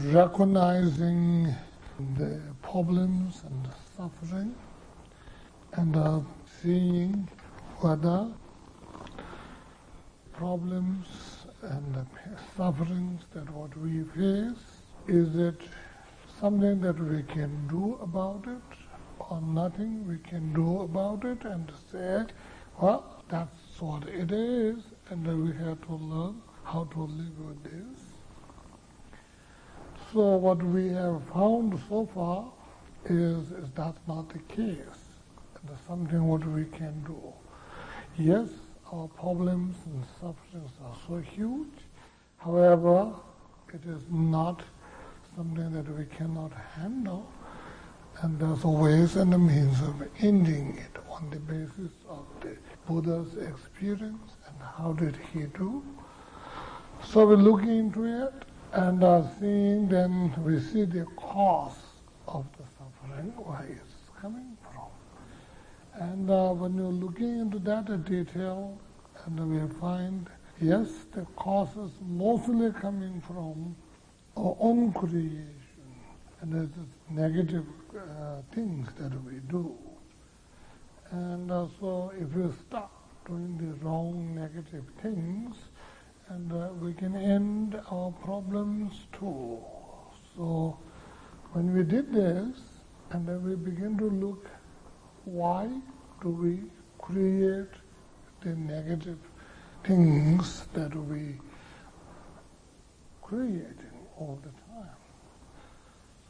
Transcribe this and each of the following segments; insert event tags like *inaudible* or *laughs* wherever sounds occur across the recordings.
recognizing the problems and the suffering and uh, seeing whether problems and the sufferings that what we face, is it something that we can do about it or nothing we can do about it and say, well, that's what it is and we have to learn how to live with this. So what we have found so far is, is that's not the case. There's something what we can do. Yes, our problems and sufferings are so huge. However, it is not something that we cannot handle. And there's a ways and the means of ending it on the basis of the Buddha's experience and how did he do. So we look into it and are seeing, then we see the cause of the suffering, where it's coming from. And uh, when you're looking into that detail, and we find, yes, the cause is mostly coming from our own creation, and there's negative uh, things that we do. And uh, so if we start doing the wrong negative things, and uh, we can end our problems too. So when we did this, and then we begin to look, why do we create the negative things that we creating all the time?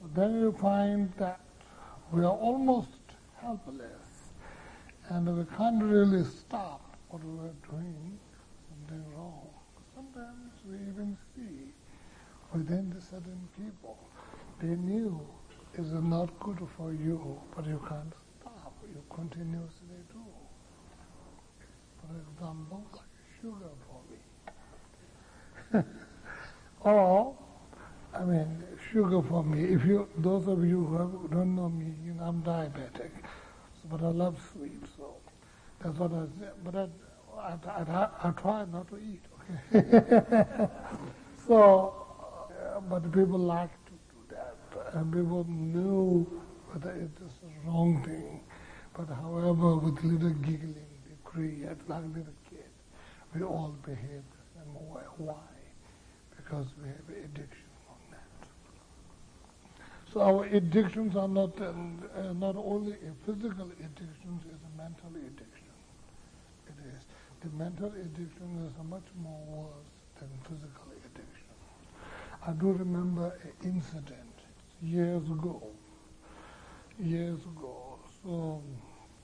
So then you find that we are almost helpless, and we can't really stop what we are doing even see within the certain people, they knew it's not good for you, but you can't stop. You continuously do. For example, like sugar for me. *laughs* or, I mean, sugar for me. If you, those of you who don't know me, you know, I'm diabetic, but I love sweets, so that's what I say. But I, I, I, I try not to eat. *laughs* so, uh, but people like to do that, and people knew whether it is a wrong thing. But however, with little giggling, they create like little kids. We all behave the same way. Why? Because we have addiction on that. So our addictions are not uh, not only a physical addiction; it's a mental addiction. Mental addiction is much more worse than physical addiction. I do remember an incident years ago. Years ago, so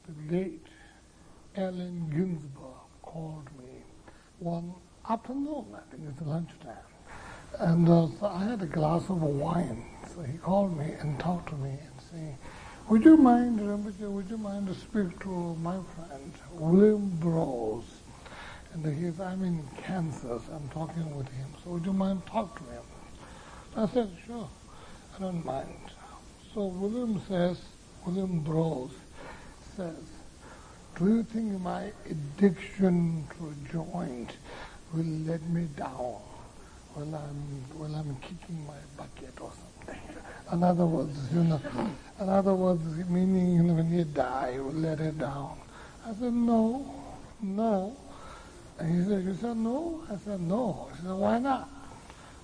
the late Allen Ginsberg called me one afternoon, I think it's lunchtime, and uh, so I had a glass of wine. So he called me and talked to me and said, would you mind, Rinpoche, would you mind to speak to my friend, William Burroughs? And he says, I'm in Kansas, I'm talking with him, so would you mind talk to him? I said, sure, I don't mind. So William says, William Burroughs says, do you think my addiction to a joint will let me down when I'm, when I'm kicking my bucket or something? In other words, you know, in other words, meaning when you die, you will let it down. I said, no, no. And he said, you said no? I said, no. He said, why not?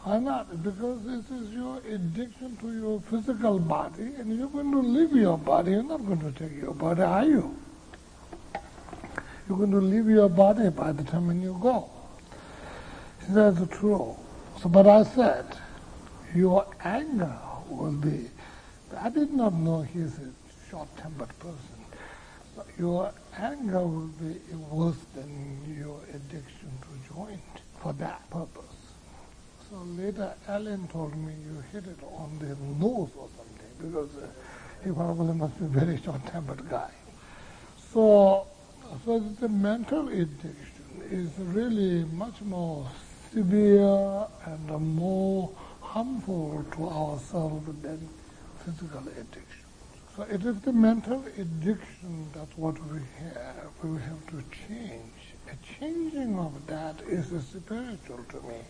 Why not? Because this is your addiction to your physical body, and you're going to leave your body. You're not going to take your body, are you? You're going to leave your body by the time when you go. He said, that's true. So, but I said, your anger will be. I did not know he's a short-tempered person your anger will be worse than your addiction to joint for that purpose. So later Allen told me you hit it on the nose or something because uh, he probably must be a very short-tempered guy. So, so the mental addiction is really much more severe and more harmful to ourselves than physical addiction. So it is the mental addiction that's what we have. We have to change. A changing of that is spiritual to me.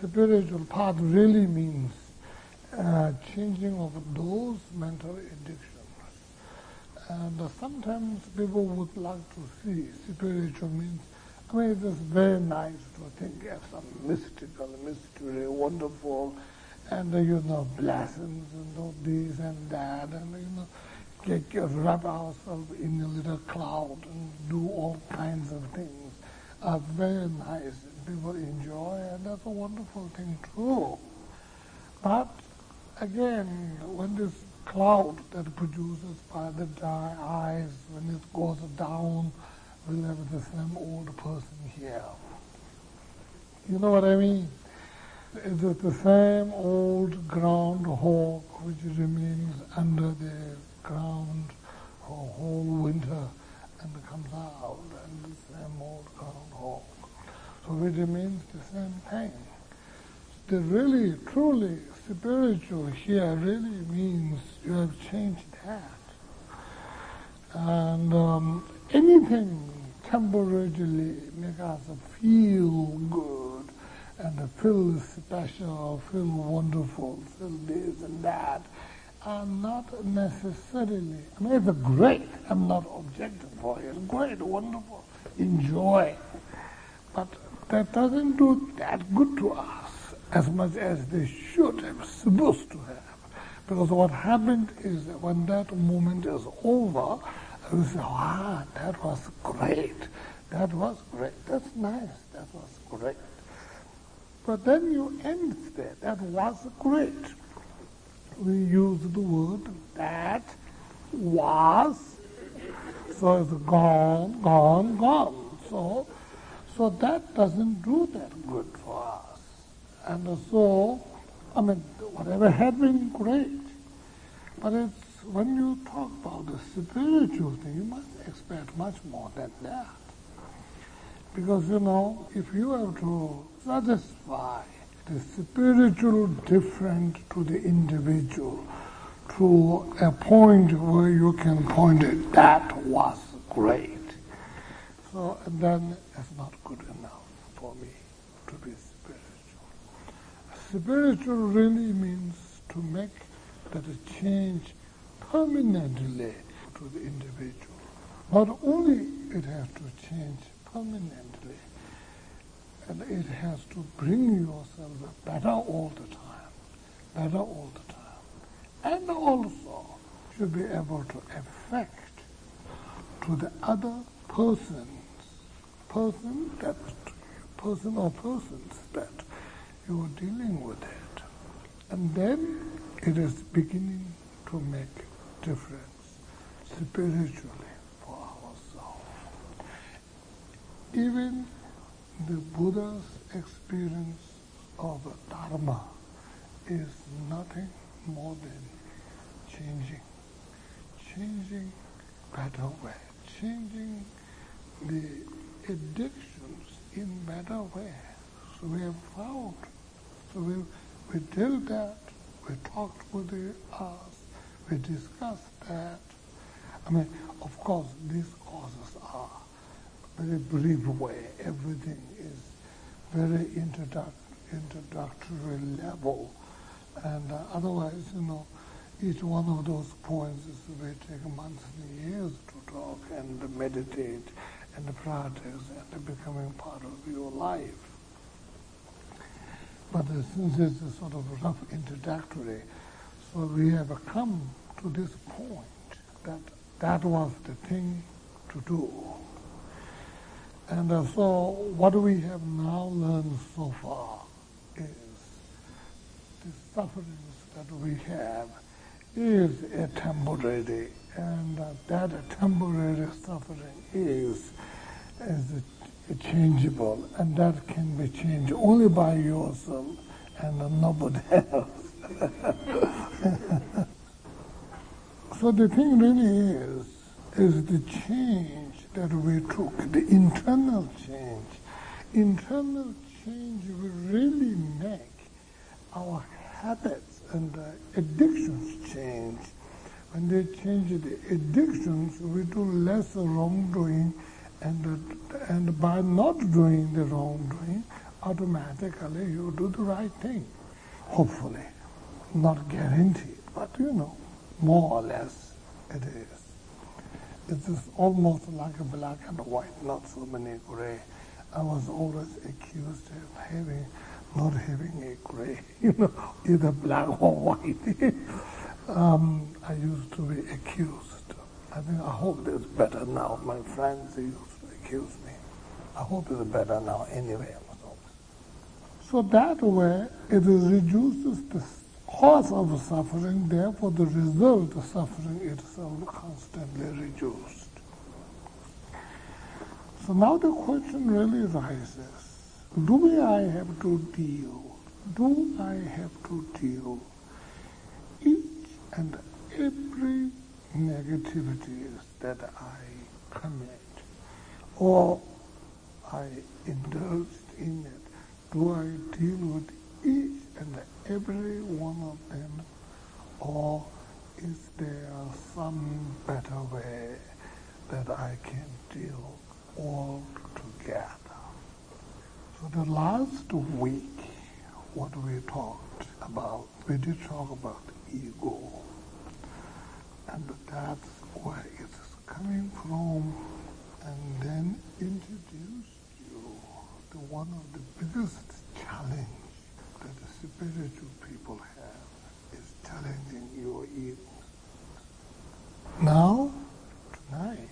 Spiritual path really means uh, changing of those mental addictions. And uh, sometimes people would like to see spiritual means, I mean, it is very nice to think of some mystical, mystery, wonderful, and uh, you know, blessings and all this and that, and you know, get, wrap ourselves in a little cloud and do all kinds of things are very nice. People enjoy, and that's a wonderful thing too. But again, when this cloud that produces by the dry ice, when it goes down, we'll have the same old person here. You know what I mean? It's the same old groundhog which remains under the ground for a whole winter and comes out, and the same old groundhog. So it remains the same thing. The really, truly spiritual here really means you have changed that. And um, anything temporarily make us feel good and feel special, feel wonderful, feel this and that, are not necessarily, I mean, it's great. I'm not objecting for it. It's great, wonderful, enjoy. But that doesn't do that good to us as much as they should have, supposed to have. Because what happened is that when that moment is over, we say, wow, that was great. That was great. That's nice. That was great. But then you end there. That was great. We use the word that was, so it's gone, gone, gone. So, so that doesn't do that good for us. And so, I mean, whatever had been great, but it's when you talk about the spiritual thing, you must expect much more than that. Because, you know, if you have to satisfy the spiritual different to the individual to a point where you can point it, that was great. So then it's not good enough for me to be spiritual. Spiritual really means to make that change permanently to the individual. Not only it has to change permanently, and it has to bring yourself better all the time, better all the time, and also should be able to affect to the other persons, person that person or persons that you are dealing with it. And then it is beginning to make difference spiritually for ourselves. Even the Buddha's experience of Dharma is nothing more than changing, changing better way, changing the addictions in better way. So we have found so we, we did that, we talked with the us, we discussed that. I mean, of course, these causes are very brief way. Everything is very introduct, introductory level. And uh, otherwise, you know, each one of those points will take months and years to talk and meditate and practice and becoming part of your life. But since it's a sort of rough introductory, so we have come to this point that that was the thing to do. And uh, so what we have now learned so far is the sufferings that we have is a temporary, and uh, that temporary suffering is, is changeable, and that can be changed only by yourself and nobody *laughs* else. *laughs* so the thing really is, is the change that we took, the internal change. Internal change will really make our habits and addictions change. When they change the addictions, we do less wrongdoing and, and by not doing the wrongdoing, automatically you do the right thing, hopefully. not guaranteed, but you know, more or less it is. It is almost like a black and white, not so many gray. I was always accused of having, not having a gray, *laughs* you know, either black or white. *laughs* um, I used to be accused. I think I hope it's better now. My friends used to accuse me. I hope it's better now anyway. So that way it reduces the cause of suffering, therefore the result of suffering itself constantly reduced. So now the question really rises, do I have to deal, do I have to deal each and every negativities that I commit or I indulged in it? Do I deal with each and every one of them or is there some better way that I can deal all together? So the last week, what we talked about, we did talk about ego. And that's where it is coming from, and then introduce you to one of the biggest challenge that the spiritual people have is challenging your ego. Now, tonight,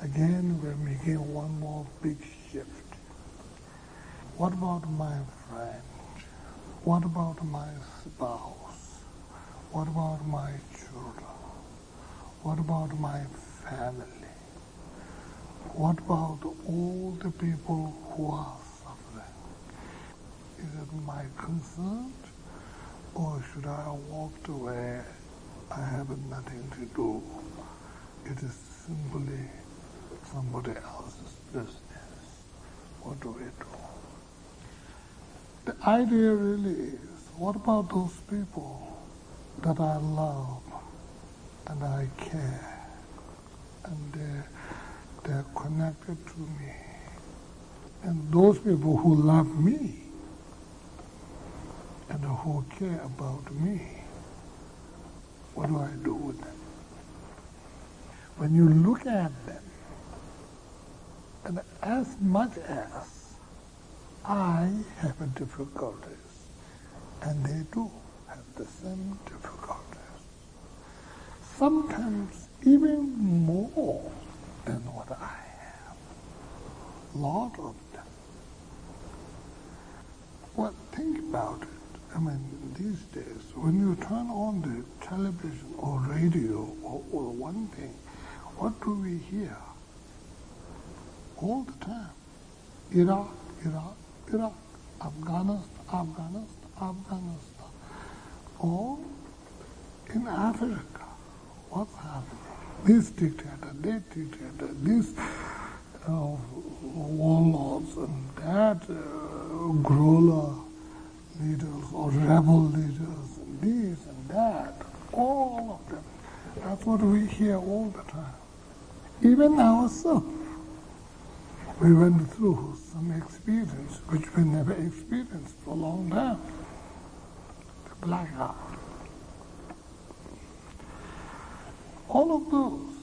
again we're making one more big shift. What about my friend? What about my spouse? What about my children? What about my family? What about all the people who are? Is it my concern? Or should I have walked away? I have nothing to do. It is simply somebody else's business. What do we do? The idea really is, what about those people that I love and I care and they're, they're connected to me? And those people who love me and who care about me, what do I do with them? When you look at them, and as much as I have difficulties, and they do have the same difficulties. Sometimes even more than what I have. Lot of them. Well, think about it. I mean, these days, when you turn on the television or radio or, or one thing, what do we hear? All the time. Iraq, Iraq, Iraq, Afghanistan, Afghanistan, Afghanistan, or in Africa, what's happening? This dictator, that dictator, this uh, warlords and that uh, guerrilla leaders or rebel leaders and this and that, all of them. That's what we hear all the time. Even ourselves we went through some experience which we never experienced for a long time. The blackout. All of those.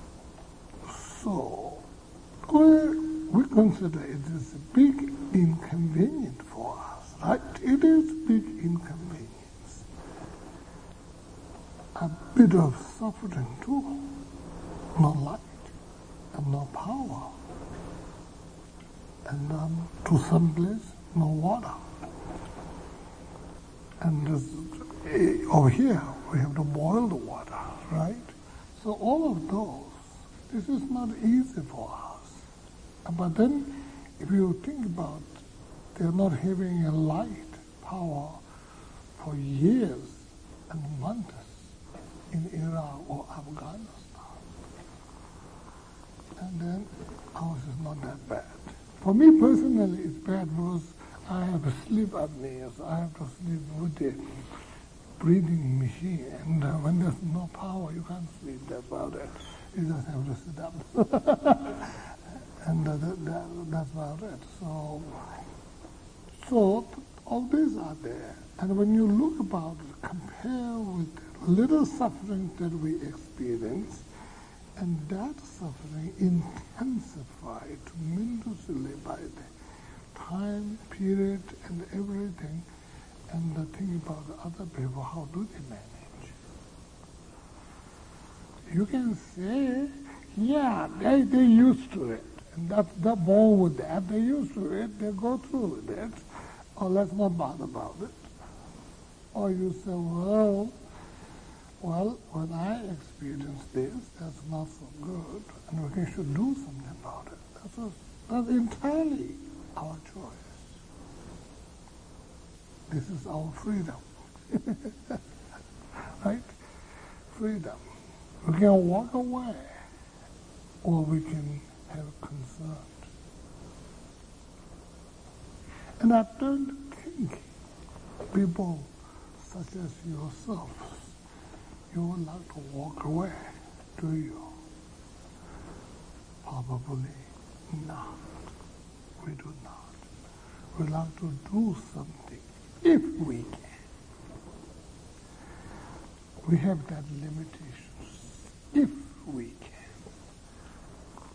So, we, we consider it is a big inconvenience right? It is big inconvenience. A bit of suffering too. No light and no power and um, to some place, no water. And uh, over here, we have to boil the water, right? So all of those, this is not easy for us. But then, if you think about, they're not having a light power for years and months in Iraq or Afghanistan. And then ours is not that bad. For me personally, it's bad because I have a sleep apnea, so I have to sleep with a breathing machine. And uh, when there's no power, you can't sleep. About it. You just have to sit up. *laughs* and uh, that, that, that's about it. So, so all these are there. And when you look about it, compare with the little suffering that we experience, and that suffering intensified tremendously by the time, period, and everything, and the thing about the other people, how do they manage? You can say, yeah, they, they used to it. And that, they're born with that, they're used to it, they go through with it. Let's not bother about it. Or you say, well, well, when I experience this, that's not so good, and we should do something about it. That's, a, that's entirely our choice. This is our freedom. *laughs* right? Freedom. We can walk away, or we can have concern. And I don't think people such as yourselves, you would like to walk away, do you? Probably not. We do not. We like to do something if we can. We have that limitations. If we can.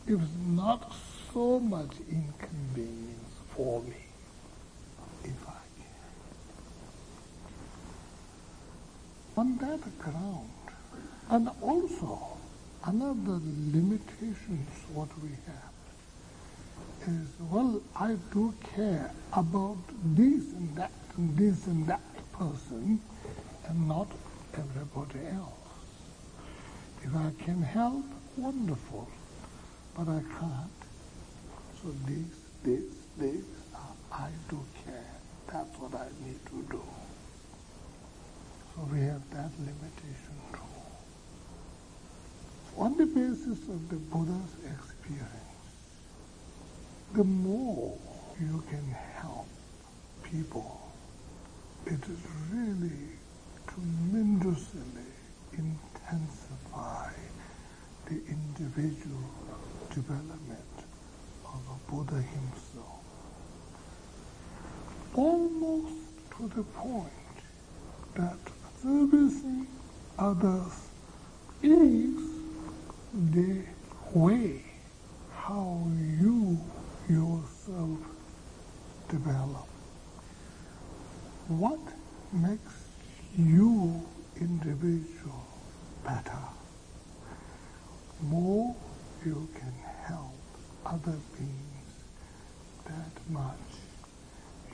It's not so much inconvenience for me, if I can. On that ground, and also another limitations what we have is, well, I do care about this and that and this and that person and not everybody else. If I can help, wonderful, but I can't. So this, this, this, uh, I do care. That's what I need to do. So we have that limitation too. On the basis of the Buddha's experience, the more you can help people, it is really tremendously intensify the individual development of the Buddha himself. Almost to the point that servicing others is the way how you yourself develop. What makes you individual better? More you can help other beings that much,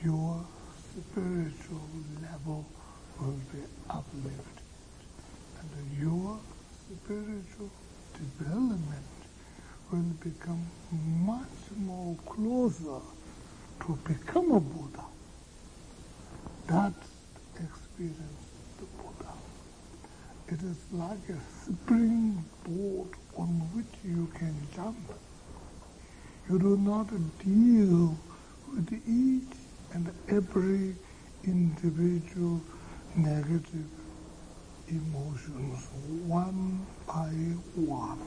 your spiritual level will be uplifted. And your spiritual development will become much more closer to become a Buddha. That's the experience the Buddha. It is like a springboard on which you can jump. You do not deal with each and every individual negative emotions one by one,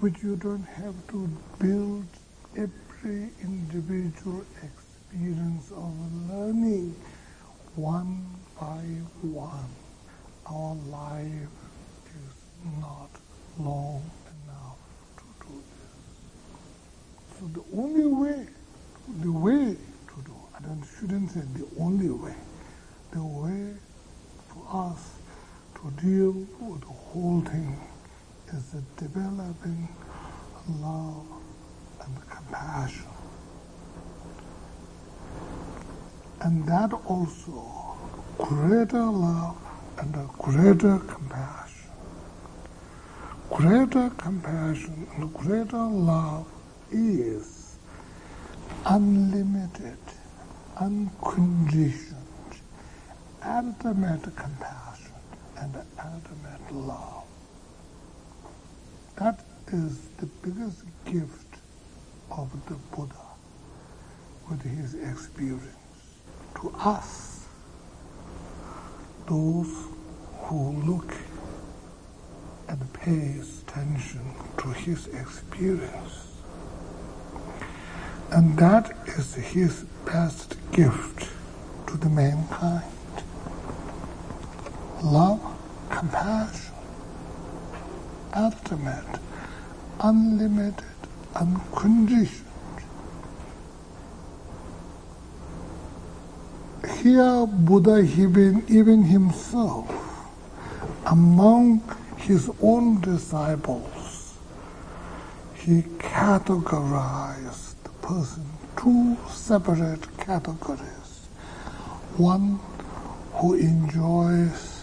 but you don't have to build every individual experience of learning one by one. Our life is not long enough to do this. So the only way, the way to do, I shouldn't say the only way, the way for us to deal with the whole thing. Is the developing love and compassion. And that also greater love and a greater compassion. Greater compassion and greater love is unlimited, unconditioned, ultimate compassion and ultimate love. That is the biggest gift of the Buddha with his experience to us, those who look and pays attention to his experience. And that is his best gift to the mankind. Love, compassion, ultimate, unlimited, unconditioned. Here Buddha even, even himself, among his own disciples, he categorized the person two separate categories. One who enjoys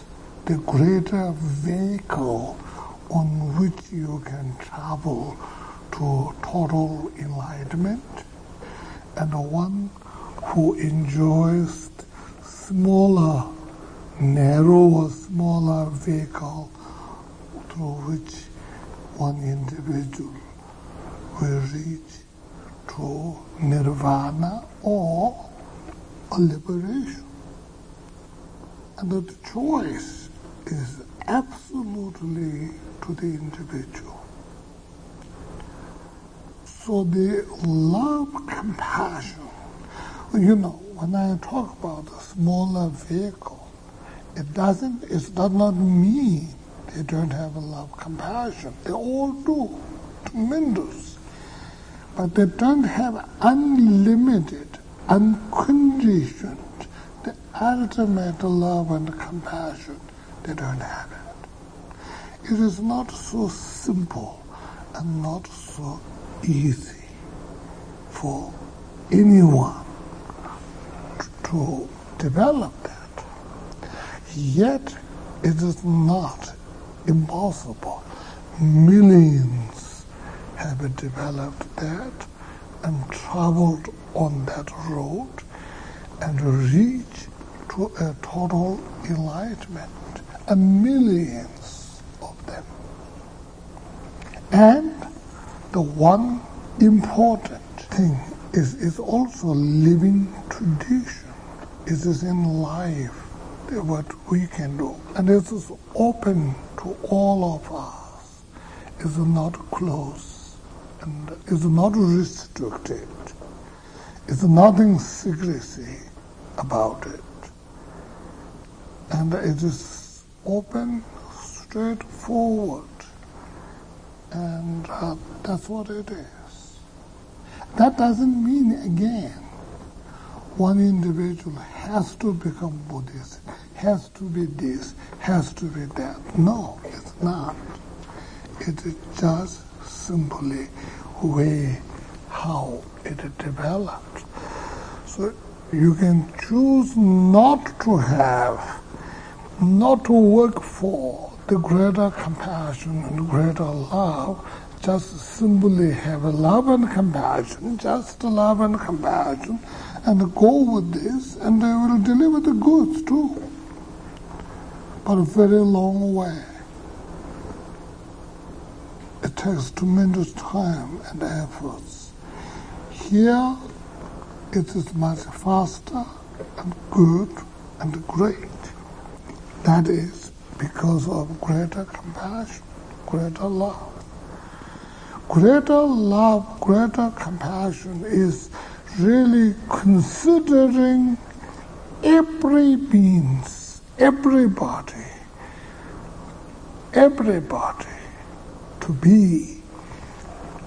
the greater vehicle on which you can travel to total enlightenment, and the one who enjoys smaller, narrower, smaller vehicle through which one individual will reach to nirvana or a liberation. And the choice is absolutely to the individual. So the love, compassion, you know, when I talk about a smaller vehicle, it doesn't, it does not mean they don't have a love, compassion. They all do, tremendous. But they don't have unlimited, unconditioned, the ultimate love and compassion. They don't have it. It is not so simple and not so easy for anyone to develop that. Yet it is not impossible. Millions have developed that and traveled on that road and reached to a total enlightenment. A millions of them. And the one important thing is, is also living tradition. It is in life what we can do. And it is open to all of us. It's not closed and it's not restricted. It's nothing secrecy about it. And it is open, straightforward. And uh, that's what it is. That doesn't mean, again, one individual has to become Buddhist, has to be this, has to be that. No, it's not. It is just simply way how it develops. So you can choose not to have, not to work for the greater compassion and greater love, just simply have a love and compassion, just love and compassion, and go with this, and they will deliver the goods too. But a very long way. It takes tremendous time and efforts. Here, it is much faster and good and great. That is because of greater compassion, greater love. Greater love, greater compassion is really considering every means, everybody, everybody to be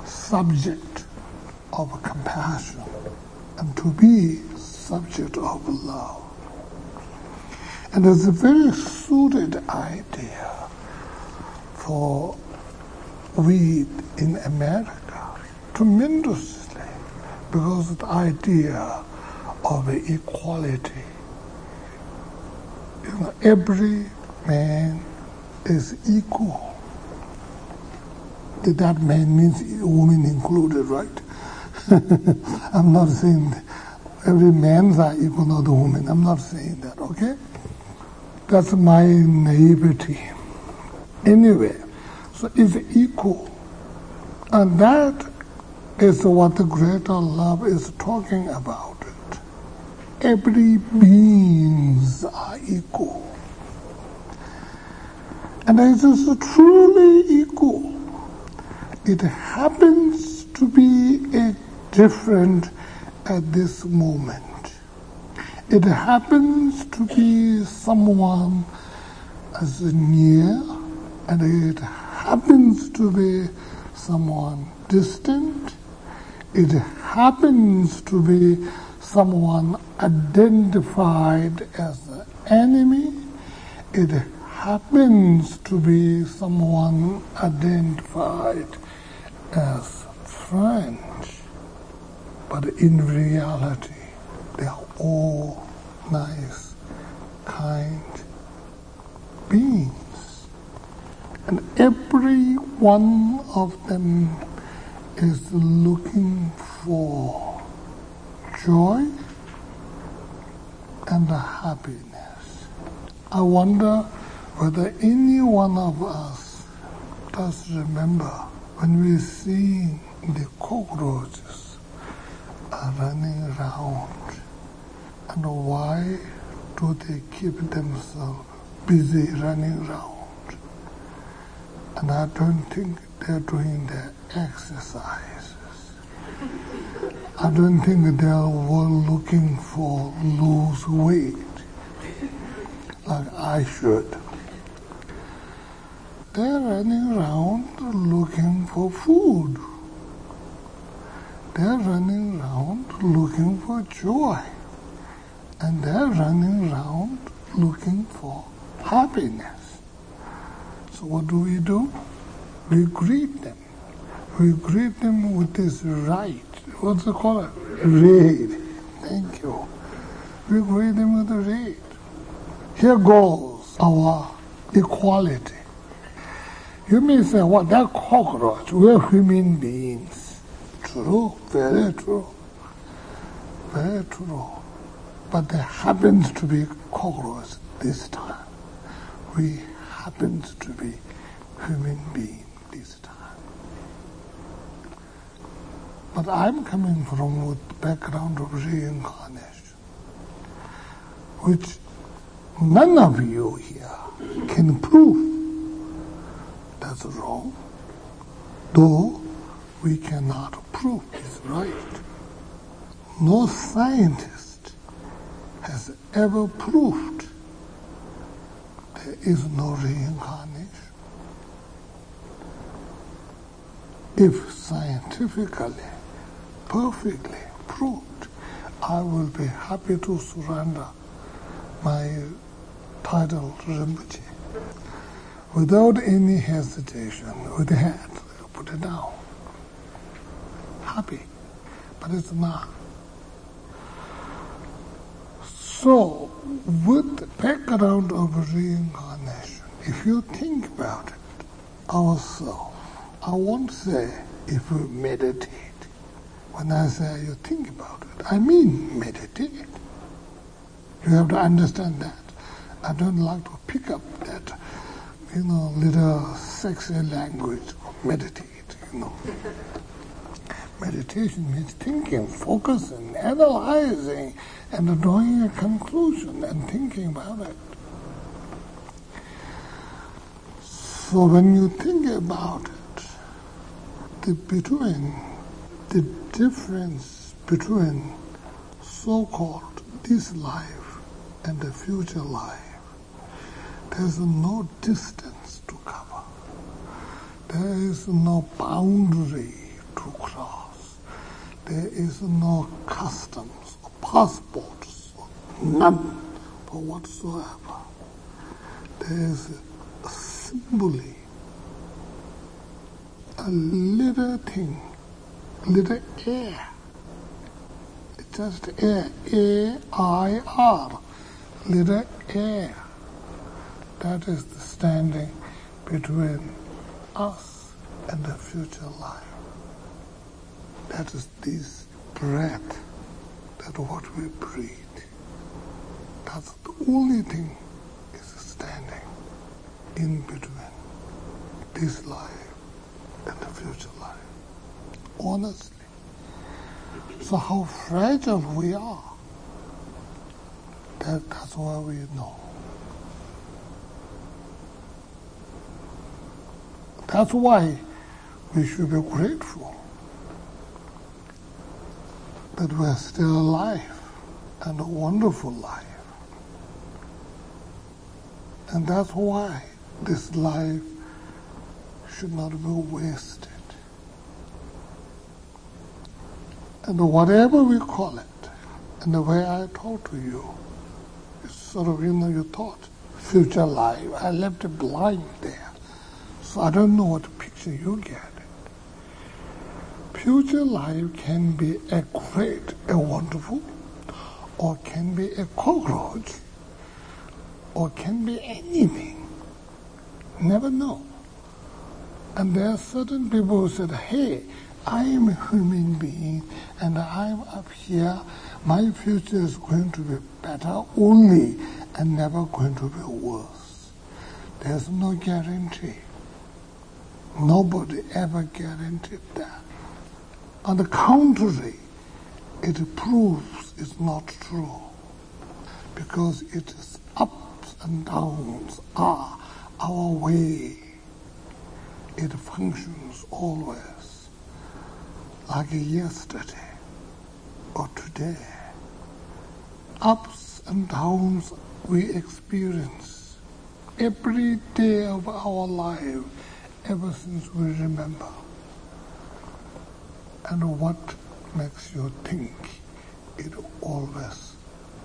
subject of compassion and to be subject of love. And it's a very suited idea for we in America tremendously because the idea of equality. You know, every man is equal. That man means woman included, right? *laughs* I'm not saying every man's are equal, not the woman. I'm not saying that, okay? That's my naivety. Anyway, so it's equal. And that is what the greater love is talking about it. Every beings are equal. And it is truly equal. It happens to be a different at this moment. It happens to be someone as near, and it happens to be someone distant, it happens to be someone identified as an enemy, it happens to be someone identified as friends, but in reality, they are all nice, kind beings. And every one of them is looking for joy and happiness. I wonder whether any one of us does remember when we see the cockroaches running around and why do they keep themselves busy running around? And I don't think they're doing their exercises. I don't think they're looking for lose weight like I should. They're running around looking for food. They're running around looking for joy. And they're running around looking for happiness. So what do we do? We greet them. We greet them with this right. What's it called? Raid. Thank you. We greet them with a raid. Here goes our equality. You may say, what, that cockroach, we're human beings. True, very true. Very true. But there happens to be cockroach this time. We happens to be human beings this time. But I'm coming from the background of reincarnation, which none of you here can prove that's wrong, though we cannot prove it's right. No scientist has ever proved there is no reincarnation. If scientifically, perfectly proved, I will be happy to surrender my title Rinpoche without any hesitation, with the hand, put it down. Happy, but it's not. So, with the background of reincarnation, if you think about it, ourselves, I won't say if we meditate. When I say you think about it, I mean meditate. You have to understand that. I don't like to pick up that you know, little sexy language, of meditate, you know. Meditation means thinking, focusing, analyzing, and drawing a conclusion and thinking about it. So when you think about it, the between the difference between so-called this life and the future life there's no distance to cover. There is no boundary to cross. There is no customs or passports, none for whatsoever. There is simply a little thing, little air. Just air, A-I-R, little air that is the standing between us and the future life. That is this breath, that what we breathe. That's the only thing is standing in between this life and the future life. Honestly. So how fragile we are, that, that's why we know. That's why we should be grateful that we're still alive and a wonderful life. And that's why this life should not be wasted. And whatever we call it, and the way I talk to you, it's sort of, you know, you thought, future life. I left it blind there. So I don't know what picture you get. Future life can be a great, a wonderful, or can be a cockroach, or can be anything. Never know. And there are certain people who said, hey, I am a human being and I'm up here. My future is going to be better only and never going to be worse. There's no guarantee. Nobody ever guaranteed that. On the contrary, it proves it's not true because it is ups and downs are our way it functions always like yesterday or today. Ups and downs we experience every day of our life ever since we remember. And what makes you think it always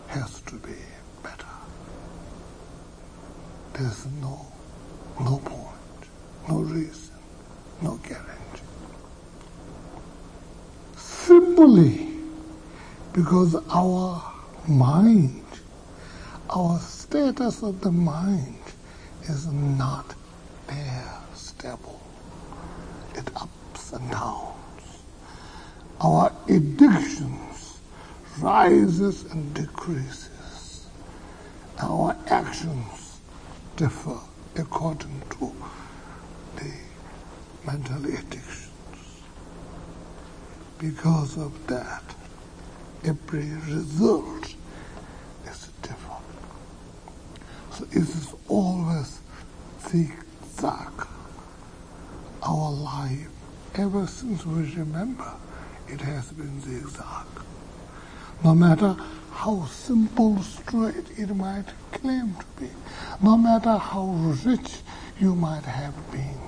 has to be better? There's no, no point no reason, no guarantee. Simply because our mind, our status of the mind is not there stable. It ups and downs. Our addictions rises and decreases. Our actions differ according to the mental addictions. Because of that, every result is different. So it is always zigzag. Our life, ever since we remember, it has been zigzag. No matter how simple, straight it might claim to be, no matter how rich you might have been.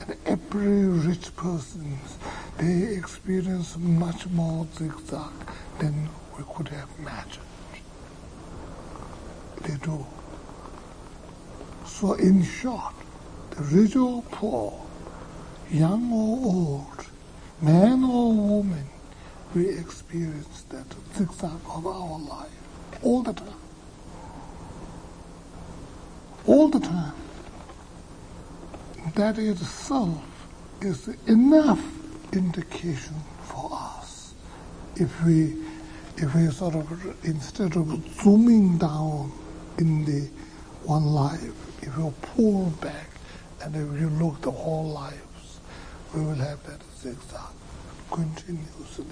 And every rich person, they experience much more zigzag than we could have imagined. They do. So in short, the rich or poor, young or old, man or woman, we experience that zigzag of our life all the time. All the time that itself is enough indication for us. If we, if we sort of, instead of zooming down in the one life, if we pull back and if you look the whole lives, we will have that zigzag continuously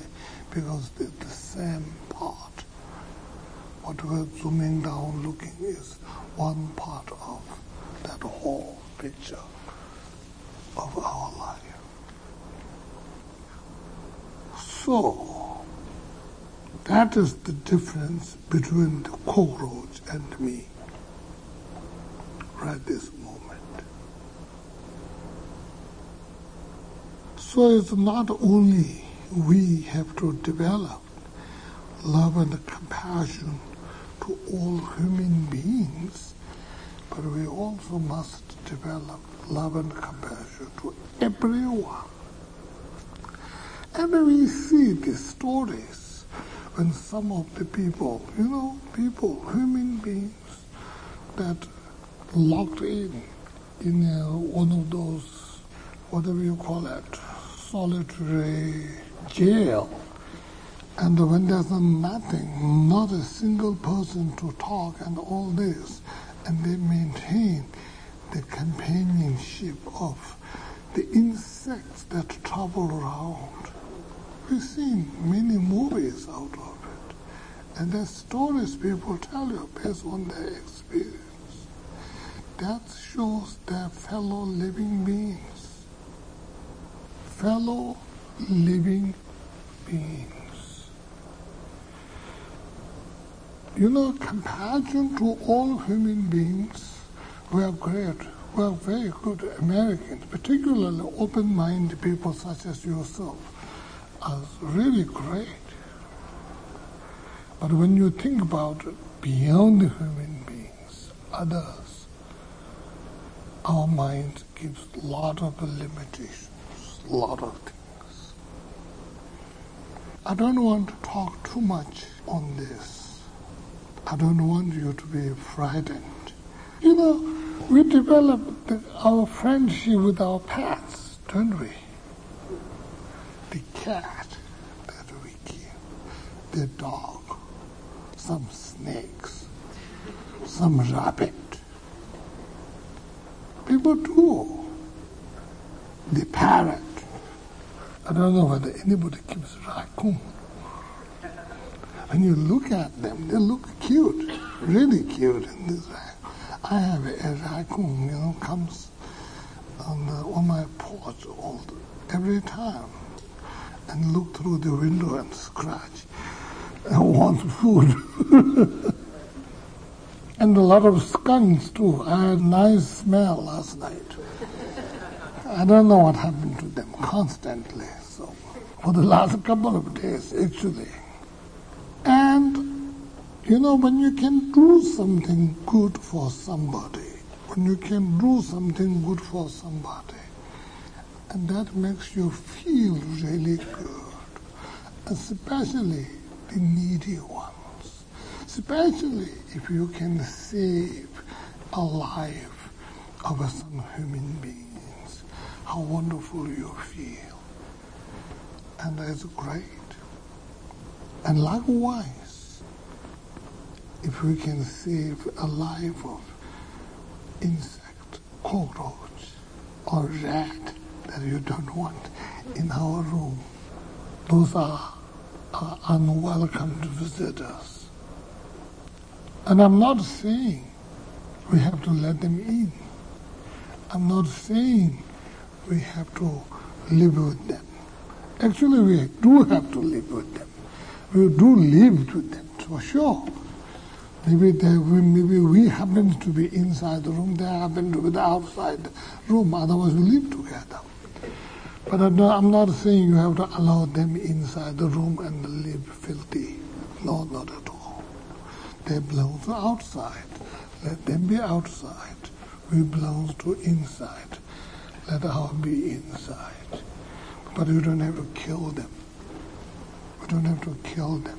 because it's the same part. What we're zooming down looking is one part of that whole picture of our life. So, that is the difference between the cockroach and me right this moment. So it's not only we have to develop love and compassion to all human beings, but we also must develop love and compassion to everyone. And we see the stories when some of the people, you know, people, human beings, that locked in in uh, one of those, whatever you call it, solitary jail. And when there's nothing, not a single person to talk and all this, and they maintain the companionship of the insects that travel around. We've seen many movies out of it. And the stories people tell you based on their experience. That shows their fellow living beings. Fellow living beings. you know, compassion to all human beings, we are great. We are very good Americans, particularly open-minded people such as yourself, are really great. But when you think about it, beyond human beings, others, our mind gives a lot of limitations, lot of things. I don't want to talk too much on this. I don't want you to be frightened. You know, we develop our friendship with our pets, don't we? The cat that we kill, the dog, some snakes, some rabbit. People do. The parrot. I don't know whether anybody keeps raccoon. When you look at them, they look cute, really cute in this way. I have a raccoon, you know, comes on, the, on my porch all every time and look through the window and scratch and *laughs* want food. *laughs* and a lot of skunks too. I had nice smell last night. I don't know what happened to them constantly. So for the last couple of days, actually. And you know, when you can do something good for somebody, when you can do something good for somebody, and that makes you feel really good, especially the needy ones, especially if you can save a life of some human beings, how wonderful you feel. And that's great. And likewise, if we can save a life of insect, cockroach, or rat that you don't want in our room, those are, are unwelcome visitors. And I'm not saying we have to let them in. I'm not saying we have to live with them. Actually, we do have to live with them. We do live with them, for sure. Maybe they, maybe we happen to be inside the room, they happen to be the outside room, otherwise we live together. But I'm not, I'm not saying you have to allow them inside the room and live filthy. No, not at all. They belong to outside. Let them be outside. We belong to inside. Let our be inside. But we don't have to kill them. We don't have to kill them.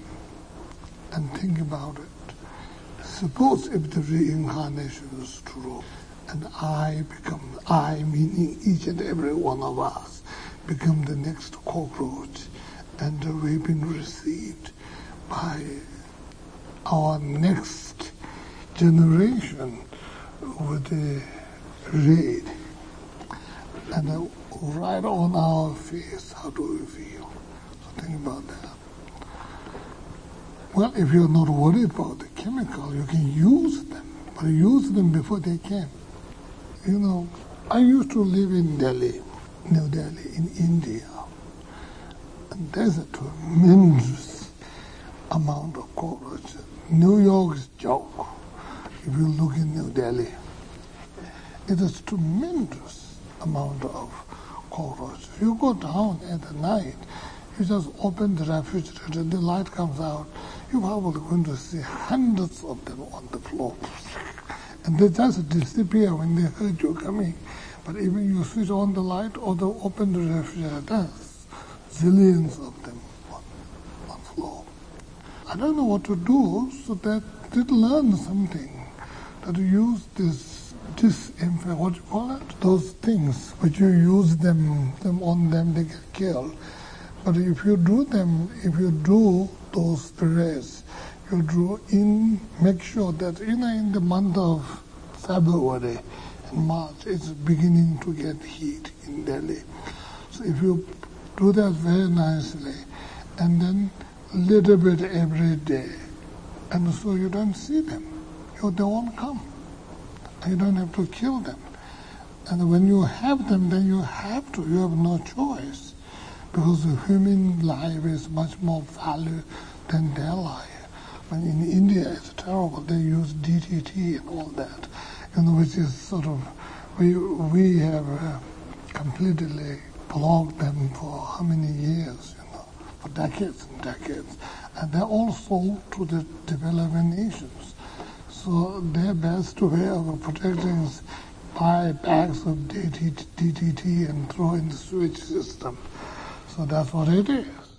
And think about it. Suppose if the reincarnation is true, and I become, I meaning each and every one of us, become the next cockroach, and we've been received by our next generation with a raid, and right on our face, how do we feel? So think about that. Well, if you're not worried about the chemical, you can use them, but use them before they came. You know, I used to live in Delhi, New Delhi, in India, and there's a tremendous amount of cockroaches. New York's joke, if you look in New Delhi, it is tremendous amount of cockroaches. You go down at night, you just open the refrigerator, the light comes out, you're probably going to see hundreds of them on the floor. And they just disappear when they heard you coming. But even you switch on the light or the open the refrigerator, zillions of them on, on floor. I don't know what to do, so that did learn something. That you use this disinfect, what you call it? Those things, which you use them, them on them, they get killed. But if you do them, if you do those prayers, you do in, make sure that you know in the month of February and March, it's beginning to get heat in Delhi. So if you do that very nicely, and then a little bit every day, and so you don't see them, you, they won't come. You don't have to kill them. And when you have them, then you have to, you have no choice because the human life is much more value than their life. But in India, it's terrible. They use DDT and all that, you know, which is sort of we we have uh, completely blocked them for how many years, you know, for decades and decades, and they're all sold to the developing nations. So their best way of protecting is buy bags of DDT and throw in the sewage system. So that's what it is.